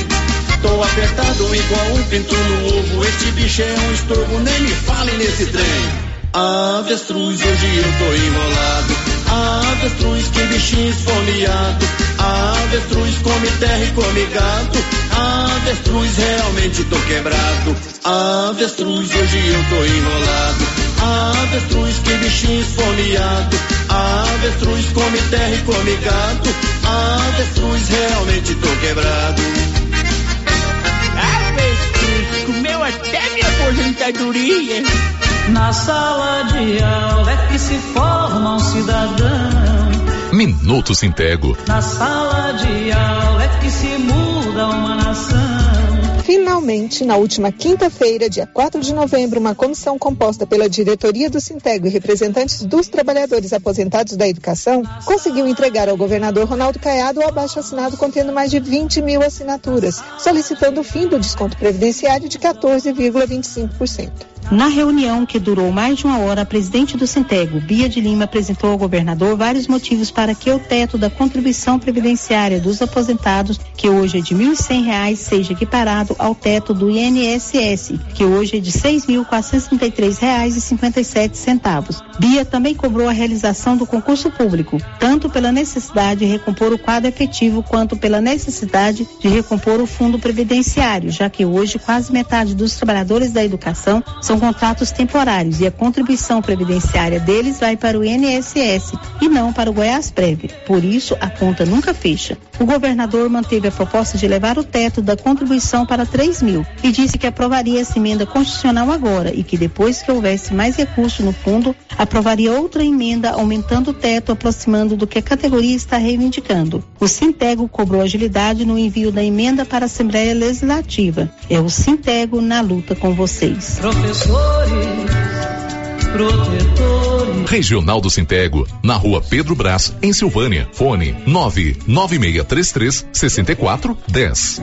Tô apertado igual um pinto no ovo, este bicho é um estorvo, nem me fale nesse trem. Avestruz, hoje eu tô enrolado. Avestruz, que bichinho esfomeado. Avestruz, come terra e come gato. Avestruz, realmente tô quebrado. Avestruz, hoje eu tô enrolado. Avestruz, que bichinho esfomeado. Avestruz, come terra e come gato. Avestruz, realmente tô quebrado. Aposentadoria. Na sala de aula é que se forma um cidadão. Minuto Sem Tego. Na sala de aula é que se muda uma nação. Finalmente, na última quinta-feira, dia 4 de novembro, uma comissão composta pela diretoria do Sintego e representantes dos trabalhadores aposentados da educação conseguiu entregar ao governador Ronaldo Caiado o abaixo assinado contendo mais de 20 mil assinaturas, solicitando o fim do desconto previdenciário de 14,25%. Na reunião, que durou mais de uma hora, a presidente do Sintego, Bia de Lima, apresentou ao governador vários motivos para que o teto da contribuição previdenciária dos aposentados, que hoje é de R$ 1.100, seja equiparado ao teto do INSS, que hoje é de R$ 6.433,57. Bia também cobrou a realização do concurso público, tanto pela necessidade de recompor o quadro efetivo quanto pela necessidade de recompor o fundo previdenciário, já que hoje quase metade dos trabalhadores da educação são contratos temporários e a contribuição previdenciária deles vai para o INSS e não para o Goiás Prev. Por isso, a conta nunca fecha. O governador manteve a proposta de levar o teto da contribuição para 3 mil e disse que aprovaria essa emenda constitucional agora e que depois que houvesse mais recurso no fundo, aprovaria outra emenda aumentando o teto, aproximando do que a categoria está reivindicando. O Sintego cobrou agilidade no envio da emenda para a Assembleia Legislativa. É o Sintego na luta com vocês. Professores, protetores. Regional do Sintego, na rua Pedro Brás, em Silvânia. Fone 99633 6410.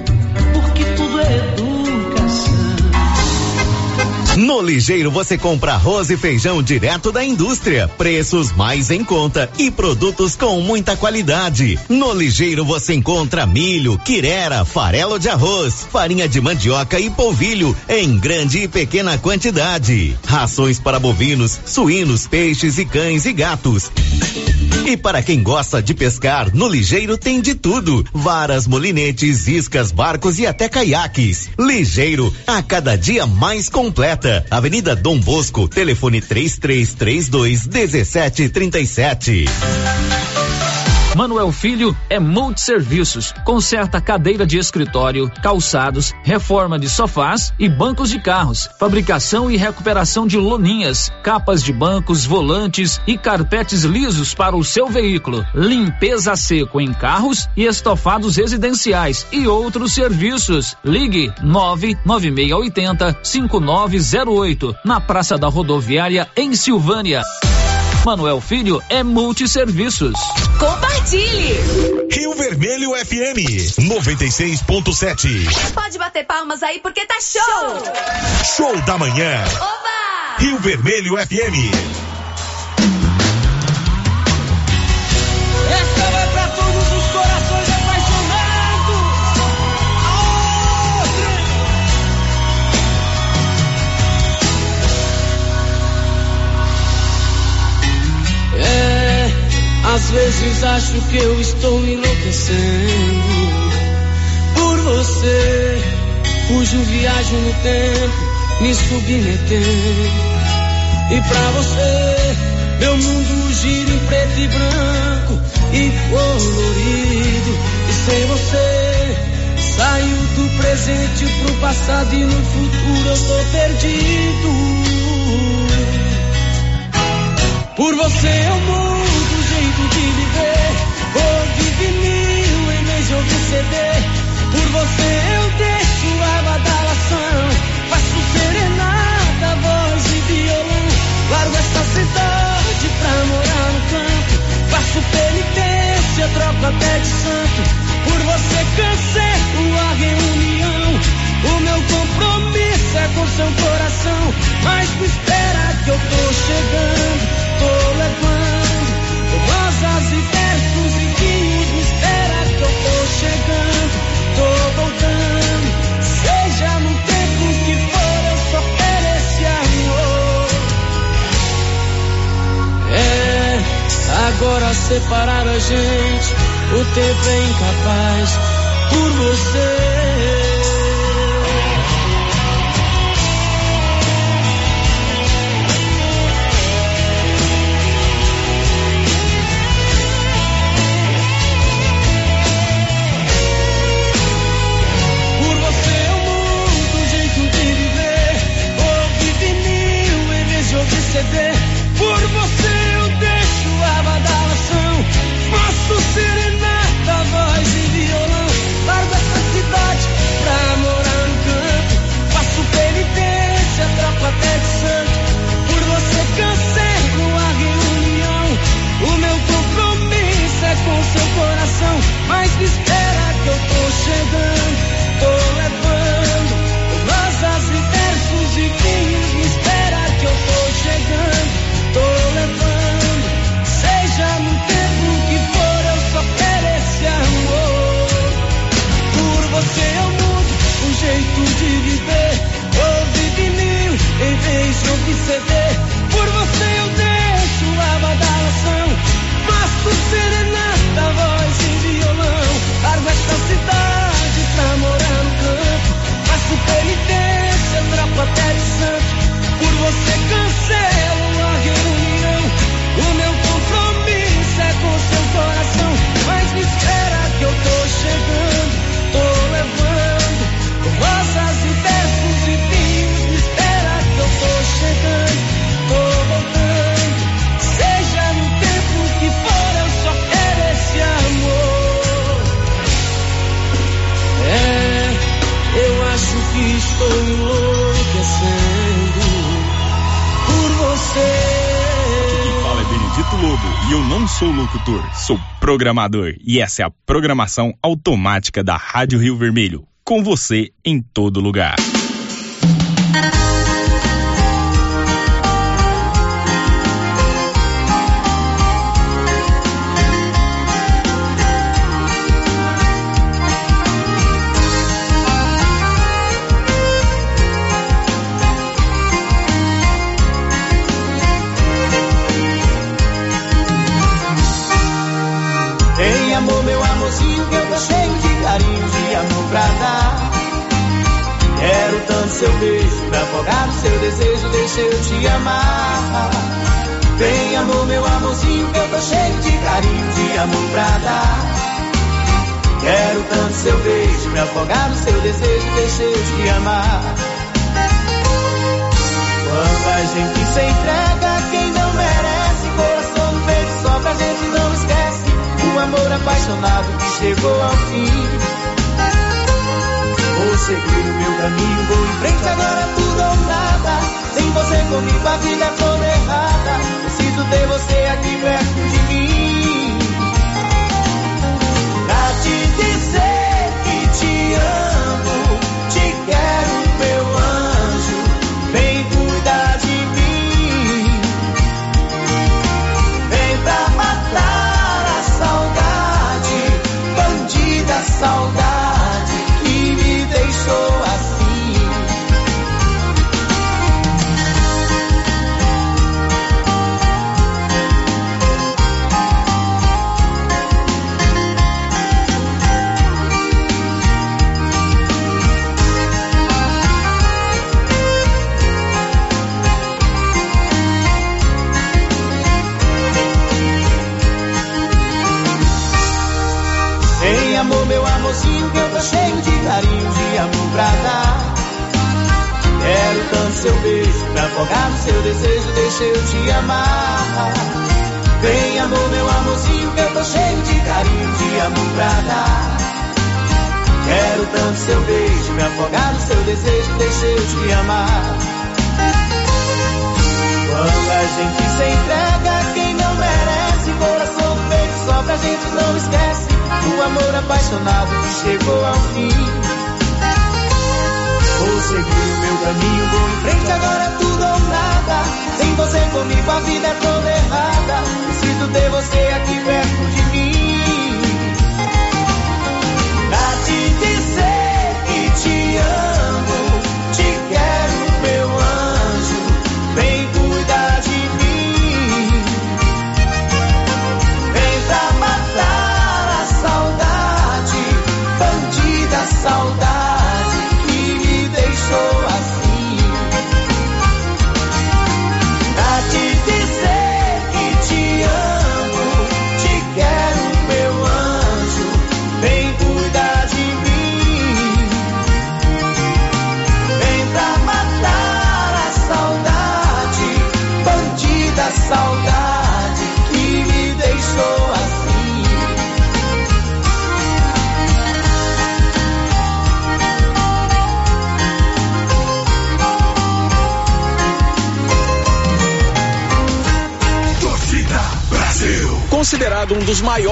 No Ligeiro você compra arroz e feijão direto da indústria, preços mais em conta e produtos com muita qualidade. No Ligeiro você encontra milho, quirera, farelo de arroz, farinha de mandioca e polvilho em grande e pequena quantidade. Rações para bovinos, suínos, peixes e cães e gatos. E para quem gosta de pescar, no Ligeiro tem de tudo: varas, molinetes, iscas, barcos e até caiaques. Ligeiro, a cada dia mais completa. Avenida Dom Bosco, telefone 3332 1737. Manuel Filho é multisserviços, conserta cadeira de escritório, calçados, reforma de sofás e bancos de carros, fabricação e recuperação de loninhas, capas de bancos, volantes e carpetes lisos para o seu veículo, limpeza seco em carros e estofados residenciais e outros serviços. Ligue 99680 5908 na Praça da Rodoviária em Silvânia. Manuel Filho é multisserviços. Compartilhe! Rio Vermelho FM 96.7. Pode bater palmas aí porque tá show! Show da manhã. Oba! Rio Vermelho FM. Às vezes acho que eu estou enlouquecendo por você. Cujo viajo no tempo, me submetendo. E pra você, meu mundo gira em preto e branco e colorido. E sem você, saio do presente pro passado e no futuro eu tô perdido. Por você eu mudo o jeito de viver. Ouvi vinil em vez de ouvir CD. Por você eu deixo a badalação. Faço serenata, voz e violão. Largo essa cidade pra morar no campo. Faço penitência, troco até de santo. Por você cancelo a reunião. O meu compromisso é com seu coração. Mas tu espera que eu tô chegando tô levando rosas e versos e vinhos. Me espera que eu tô chegando, tô voltando. Seja no tempo que for, eu só quero esse amor. É, agora separar a gente, o tempo é incapaz por você. seu coração, mas espera que eu tô chegando. E eu não sou locutor, sou programador. E essa é a programação automática da Rádio Rio Vermelho. Com você em todo lugar. Deixa eu te amar. Vem amor, meu amorzinho, que eu tô cheio de carinho, de amor pra dar. Quero tanto seu beijo, me afogar no seu desejo, deixa eu te amar. Quando a gente se entrega quem não merece, coração no peito só pra gente não esquece. Um amor apaixonado que chegou ao fim. Vou seguir o meu caminho, vou em frente agora tudo ou nada. Você comigo a vida toda errada. Preciso ter você aqui perto de mim. Pra te dizer que te amo, te quero, meu anjo. Vem cuidar de mim. Vem pra matar a saudade, bandida saudade cheio de carinho, de amor pra dar. Quero tanto seu beijo, me afogar no seu desejo, deixa eu te amar. Vem amor, meu amorzinho, que eu tô cheio de carinho, de amor pra dar. Quero tanto seu beijo, me afogar no seu desejo, deixa eu te amar. Quando a gente se entrega quem não merece, coração feito só pra gente não esquece. O amor apaixonado que chegou ao fim. Vou seguir o meu caminho, vou em frente agora tudo ou nada. Sem você comigo a vida é toda errada. Preciso ter você aqui perto de mim. Pra te dizer que te amo,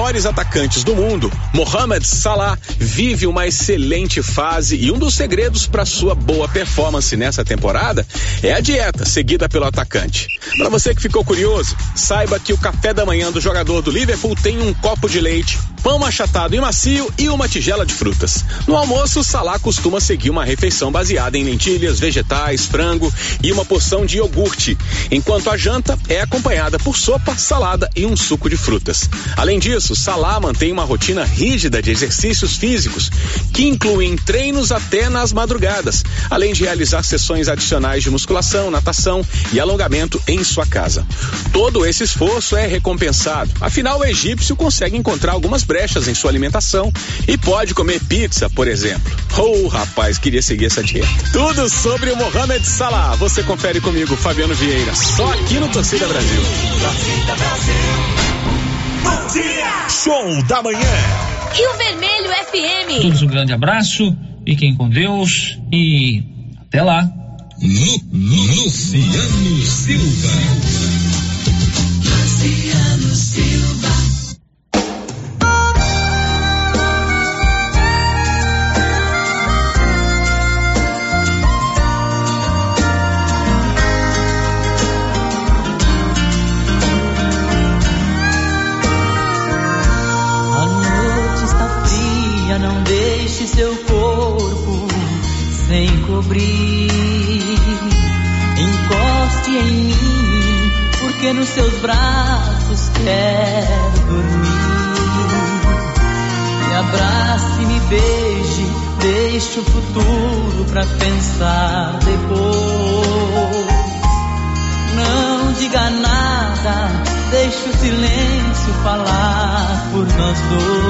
maiores atacantes do mundo, Mohamed Salah vive uma excelente fase e um dos segredos para sua boa performance nessa temporada é a dieta seguida pelo atacante. Para você que ficou curioso, saiba que o café da manhã do jogador do Liverpool tem um copo de leite, pão achatado e macio e uma tigela de frutas. No almoço, Salah costuma seguir uma refeição baseada em lentilhas, vegetais, frango e uma porção de iogurte, enquanto a janta é acompanhada por sopa, salada e um suco de frutas. Além disso, Salah mantém uma rotina rígida de exercícios físicos, que incluem treinos até nas madrugadas, além de realizar sessões adicionais de musculação, natação e alongamento em sua casa. Todo esse esforço é recompensado, afinal o egípcio consegue encontrar algumas brechas em sua alimentação e pode comer pizza, por exemplo. Oh, rapaz, queria seguir essa dieta. Tudo sobre o Mohamed Salah. Você confere comigo, Fabiano Vieira, só aqui no Torcida Brasil. Bom dia! Show da manhã. Rio Vermelho FM. Todos um grande abraço, fiquem com Deus e até lá. Luciano Silva. Luciano sofri. Encoste em mim, porque nos seus braços quero dormir. Me abrace, me beije, deixe o futuro pra pensar depois. Não diga nada, deixe o silêncio falar por nós dois.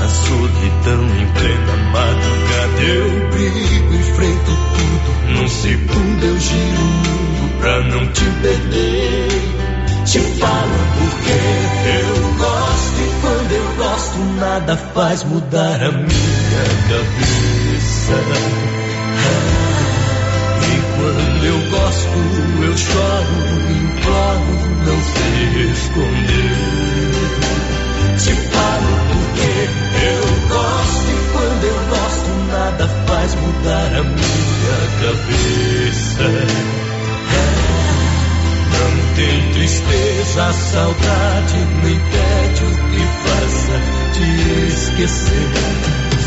na solidão em plena madrugada. Eu brigo, enfrento tudo. Num segundo eu giro o mundo pra não te perder. Te falo porque eu gosto e quando eu gosto nada faz mudar a minha cabeça. Ah, e quando eu gosto eu choro, imploro, não sei esconder. nada faz mudar a minha cabeça. Não tem tristeza, saudade, nem tédio que faça te esquecer.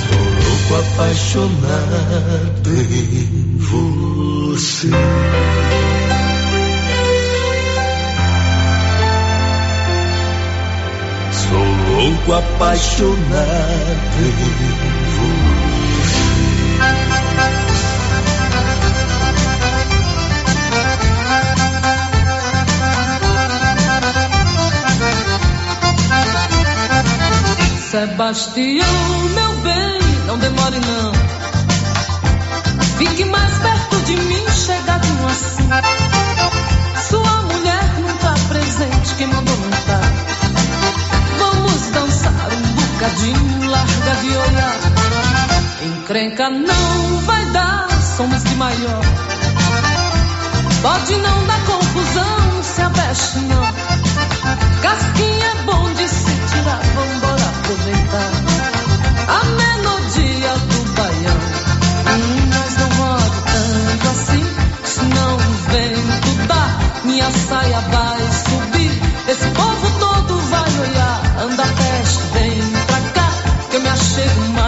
Sou louco apaixonado em você. Sou louco apaixonado em você. Sebastião, meu bem, não demore não. Fique mais perto de mim, chegadinho assim. Sua mulher não tá presente, quem mandou não tá. Vamos dançar um bocadinho, larga de olhar. Encrenca não vai dar, somos de maior. Pode não dar confusão, se aveste não. Casquinha é bom de se tirar, vambora Hum, assim, senão o vento dá. Minha saia vai subir, esse povo todo vai olhar. Anda peste, vem pra cá, que eu me achego mais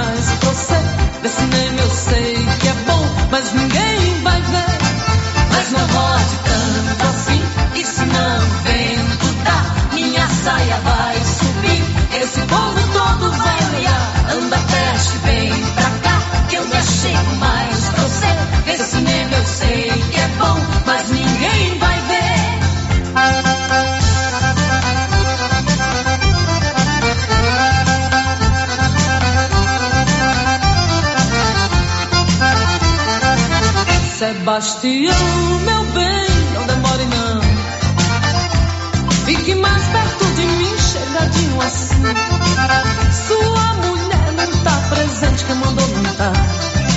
Sebastião, meu